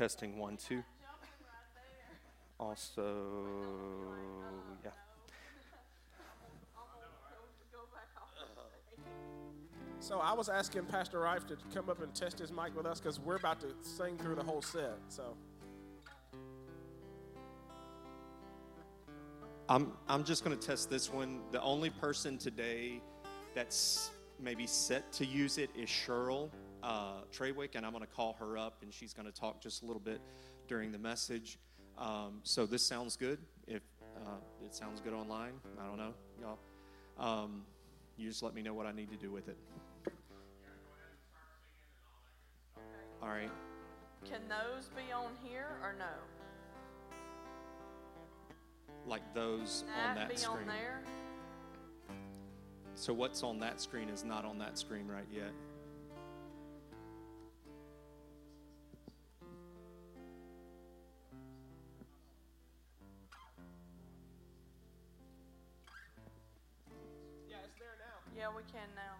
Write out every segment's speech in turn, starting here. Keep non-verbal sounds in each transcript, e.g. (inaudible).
testing one, two. Also, yeah. So I was asking Pastor Rife to come up and test his mic with us because we're about to sing through the whole set. So I'm, I'm just going to test this one. The only person today that's maybe set to use it is Cheryl uh, Treywick, and I'm going to call her up, and she's going to talk just a little bit during the message. Um, so this sounds good. If uh, it sounds good online, I don't know, y'all. Um, you just let me know what I need to do with it. All right. Can those be on here or no? Like those on That that be on screen. there? So what's on that screen is not on that screen right yet. Yeah, we can now.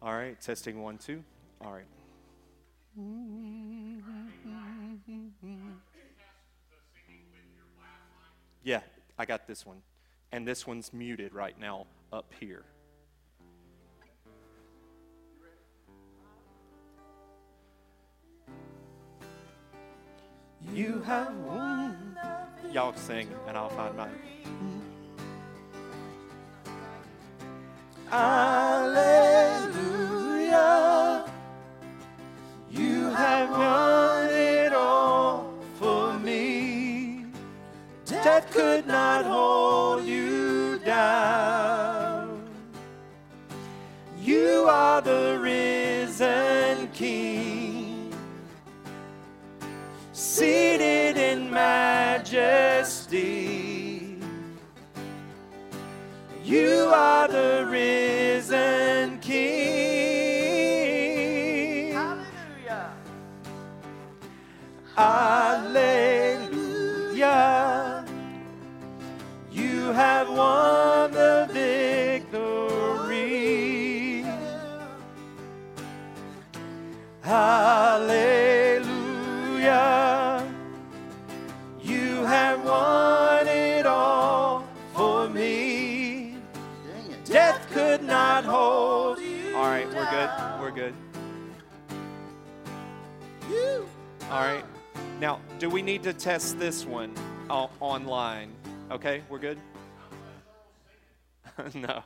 All right, testing one, two. All right. Yeah, I got this one, and this one's muted right now up here. You have won. Y'all sing, and I'll find mine. Hallelujah. You have won it all for me. Death could not hold majesty. You are the risen King. Hallelujah. Hallelujah. You have won the victory. Hallelujah. Right, we're good. We're good. All right. Now, do we need to test this one o- online? Okay, we're good? (laughs) no.